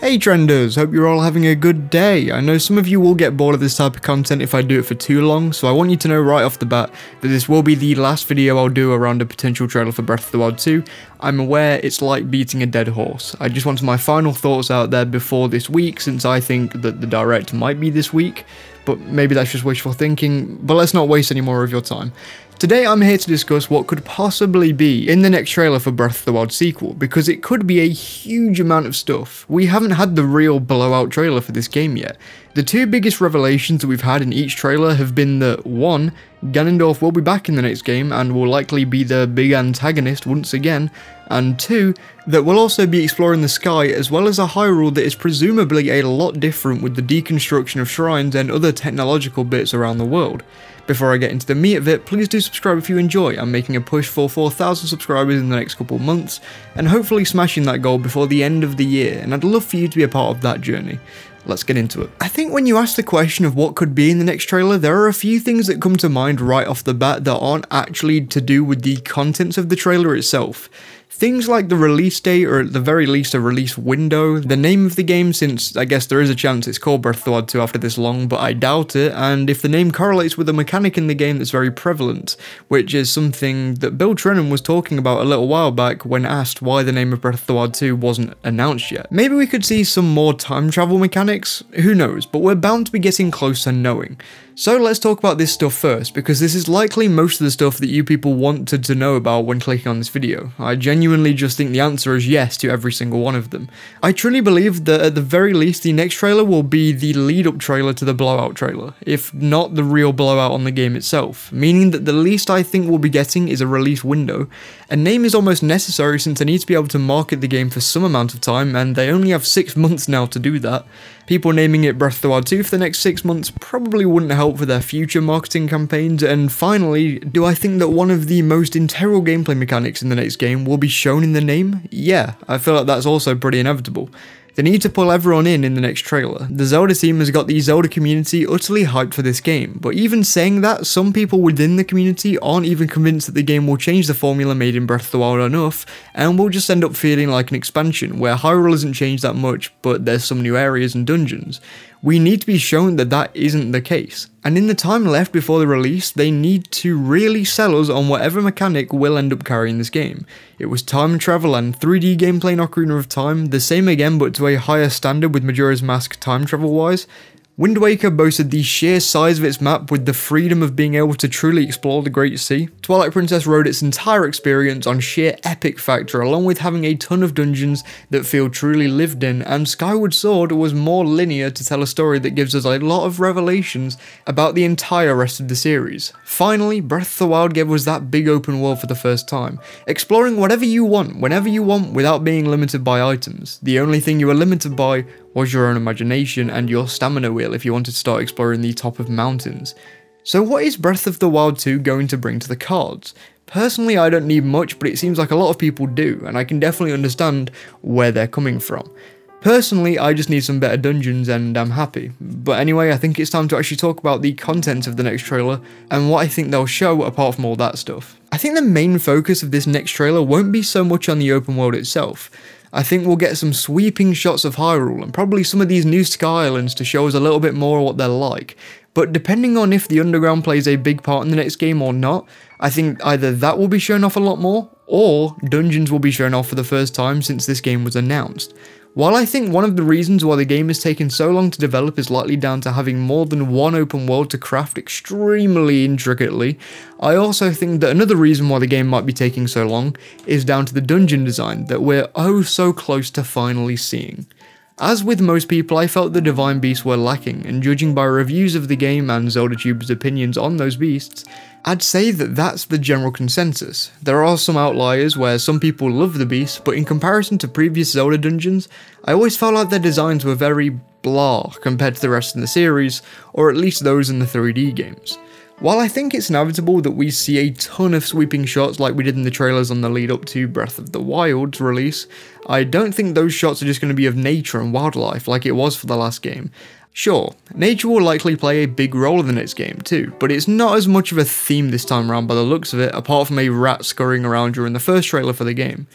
Hey trenders, hope you're all having a good day. I know some of you will get bored of this type of content if I do it for too long, so I want you to know right off the bat that this will be the last video I'll do around a potential trailer for Breath of the Wild 2. I'm aware it's like beating a dead horse. I just wanted my final thoughts out there before this week since I think that the direct might be this week, but maybe that's just wishful thinking, but let's not waste any more of your time. Today I'm here to discuss what could possibly be in the next trailer for Breath of the Wild sequel, because it could be a huge amount of stuff. We haven't had the real blowout trailer for this game yet. The two biggest revelations that we've had in each trailer have been that 1. Ganondorf will be back in the next game and will likely be the big antagonist once again, and 2. That we'll also be exploring the sky as well as a Hyrule that is presumably a lot different with the deconstruction of shrines and other technological bits around the world. Before I get into the meat of it, please do subscribe if you enjoy. I'm making a push for 4,000 subscribers in the next couple months, and hopefully smashing that goal before the end of the year, and I'd love for you to be a part of that journey. Let's get into it. I think when you ask the question of what could be in the next trailer, there are a few things that come to mind right off the bat that aren't actually to do with the contents of the trailer itself. Things like the release date, or at the very least a release window, the name of the game, since I guess there is a chance it's called Breath of the Wild 2 after this long, but I doubt it, and if the name correlates with a mechanic in the game that's very prevalent, which is something that Bill Trinen was talking about a little while back when asked why the name of Breath of the Wild 2 wasn't announced yet. Maybe we could see some more time travel mechanics, who knows, but we're bound to be getting close to knowing. So let's talk about this stuff first, because this is likely most of the stuff that you people wanted to know about when clicking on this video. I genuinely just think the answer is yes to every single one of them. I truly believe that at the very least the next trailer will be the lead up trailer to the blowout trailer, if not the real blowout on the game itself, meaning that the least I think we'll be getting is a release window. A name is almost necessary since they need to be able to market the game for some amount of time and they only have 6 months now to do that. People naming it Breath of the Wild 2 for the next 6 months probably wouldn't help for their future marketing campaigns, and finally, do I think that one of the most integral gameplay mechanics in the next game will be shown in the name? Yeah, I feel like that's also pretty inevitable. They need to pull everyone in in the next trailer. The Zelda team has got the Zelda community utterly hyped for this game, but even saying that, some people within the community aren't even convinced that the game will change the formula made in Breath of the Wild enough, and will just end up feeling like an expansion, where Hyrule hasn't changed that much, but there's some new areas and dungeons we need to be shown that that isn't the case. And in the time left before the release, they need to really sell us on whatever mechanic will end up carrying this game. It was time travel and 3D gameplay in Ocarina of Time, the same again but to a higher standard with Majora's Mask time travel wise, Wind Waker boasted the sheer size of its map with the freedom of being able to truly explore the Great Sea. Twilight Princess rode its entire experience on sheer epic factor along with having a ton of dungeons that feel truly lived in, and Skyward Sword was more linear to tell a story that gives us a lot of revelations about the entire rest of the series. Finally, Breath of the Wild gave us that big open world for the first time, exploring whatever you want, whenever you want, without being limited by items. The only thing you are limited by was your own imagination and your stamina wheel if you wanted to start exploring the top of mountains. So what is Breath of the Wild 2 going to bring to the cards? Personally, I don't need much, but it seems like a lot of people do, and I can definitely understand where they're coming from. Personally, I just need some better dungeons and I'm happy. But anyway, I think it's time to actually talk about the content of the next trailer and what I think they'll show apart from all that stuff. I think the main focus of this next trailer won't be so much on the open world itself. I think we'll get some sweeping shots of Hyrule and probably some of these new Sky Islands to show us a little bit more what they're like. But depending on if the underground plays a big part in the next game or not, I think either that will be shown off a lot more, or dungeons will be shown off for the first time since this game was announced. While I think one of the reasons why the game has taken so long to develop is likely down to having more than one open world to craft extremely intricately, I also think that another reason why the game might be taking so long is down to the dungeon design that we're oh so close to finally seeing. As with most people, I felt the Divine Beasts were lacking, and judging by reviews of the game and ZeldaTube's opinions on those beasts, I'd say that that's the general consensus. There are some outliers where some people love the beasts, but in comparison to previous Zelda dungeons, I always felt like their designs were very blah compared to the rest in the series, or at least those in the 3D games. While I think it's inevitable that we see a ton of sweeping shots like we did in the trailers on the lead up to Breath of the Wild's release, I don't think those shots are just going to be of nature and wildlife like it was for the last game. Sure, nature will likely play a big role in the next game too, but it's not as much of a theme this time around by the looks of it, apart from a rat scurrying around during the first trailer for the game.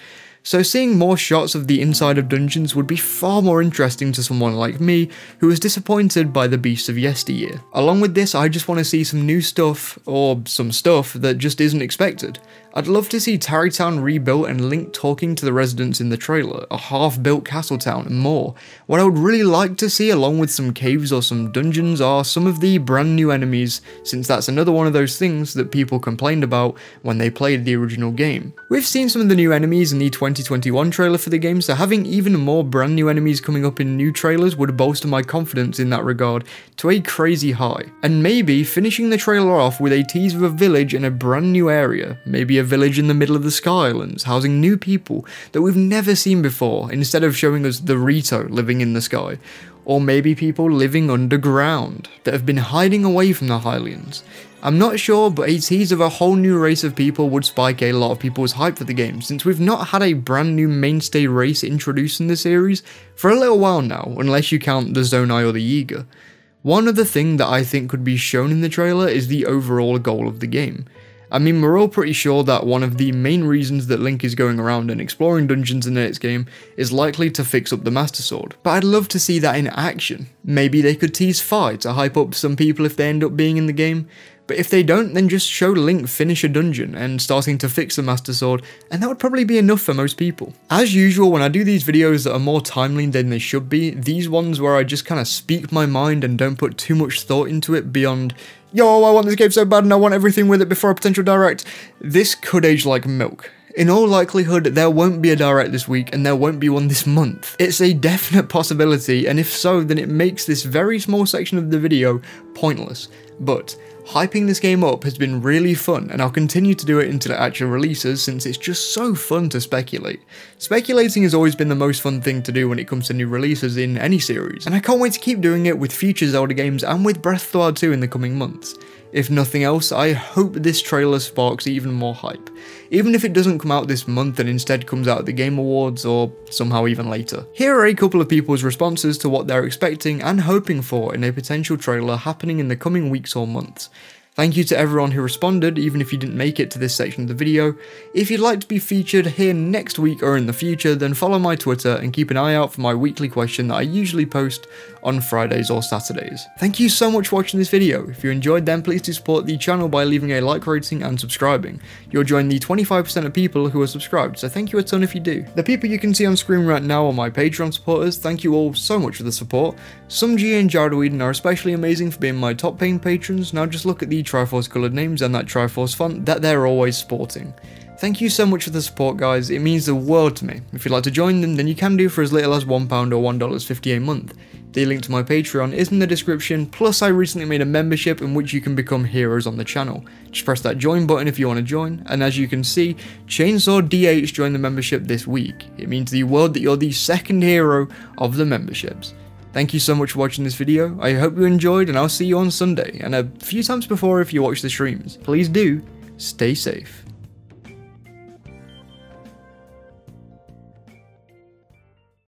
So seeing more shots of the inside of dungeons would be far more interesting to someone like me who was disappointed by the beasts of yesteryear. Along with this, I just want to see some new stuff, or some stuff that just isn't expected. I'd love to see Tarrey Town rebuilt and Link talking to the residents in the trailer, a half-built castle town and more. What I would really like to see along with some caves or some dungeons are some of the brand new enemies, since that's another one of those things that people complained about when they played the original game. We've seen some of the new enemies in the 2021 trailer for the game, so having even more brand new enemies coming up in new trailers would bolster my confidence in that regard to a crazy high. And maybe finishing the trailer off with a tease of a village in a brand new area, maybe a village in the middle of the Skylands, housing new people that we've never seen before, instead of showing us the Rito living in the sky. Or maybe people living underground that have been hiding away from the Hylians. I'm not sure, but a tease of a whole new race of people would spike a lot of people's hype for the game, since we've not had a brand new mainstay race introduced in the series for a little while now, unless you count the Zonai or the Yiga. One other thing that I think could be shown in the trailer is the overall goal of the game. I mean, we're all pretty sure that one of the main reasons that Link is going around and exploring dungeons in the next game is likely to fix up the Master Sword, but I'd love to see that in action. Maybe they could tease Fi to hype up some people if they end up being in the game, but if they don't, then just show Link finish a dungeon and starting to fix the Master Sword, and that would probably be enough for most people. As usual, when I do these videos that are more timely than they should be, these ones where I just kind of speak my mind and don't put too much thought into it beyond yo, I want this game so bad and I want everything with it before a potential direct. This could age like milk. In all likelihood, there won't be a direct this week and there won't be one this month. It's a definite possibility, and if so, then it makes this very small section of the video pointless. But Hyping this game up has been really fun, and I'll continue to do it until it actually releases since it's just so fun to speculate. Speculating has always been the most fun thing to do when it comes to new releases in any series, and I can't wait to keep doing it with future Zelda games and with Breath of the Wild 2 in the coming months. If nothing else, I hope this trailer sparks even more hype, even if it doesn't come out this month and instead comes out at the Game Awards or somehow even later. Here are a couple of people's responses to what they're expecting and hoping for in a potential trailer happening in the coming weeks or months. Thank you to everyone who responded, even if you didn't make it to this section of the video. If you'd like to be featured here next week or in the future, then follow my Twitter and keep an eye out for my weekly question that I usually post on Fridays or Saturdays. Thank you so much for watching this video. If you enjoyed then please do support the channel by leaving a like rating and subscribing. You'll join the 25% of people who are subscribed, so thank you a ton if you do. The people you can see on screen right now are my Patreon supporters, thank you all so much for the support. Sumji and Jared Whedon are especially amazing for being my top paying patrons, now just look at the Triforce coloured names and that Triforce font that they're always sporting. Thank you so much for the support guys, it means the world to me. If you'd like to join them then you can do for as little as £1 or $1.50 a month. The link to my Patreon is in the description, plus I recently made a membership in which you can become heroes on the channel. Just press that join button if you want to join, and as you can see, Chainsaw DH joined the membership this week. It means the world that you're the second hero of the memberships. Thank you so much for watching this video, I hope you enjoyed and I'll see you on Sunday, and a few times before if you watch the streams. Please do, stay safe.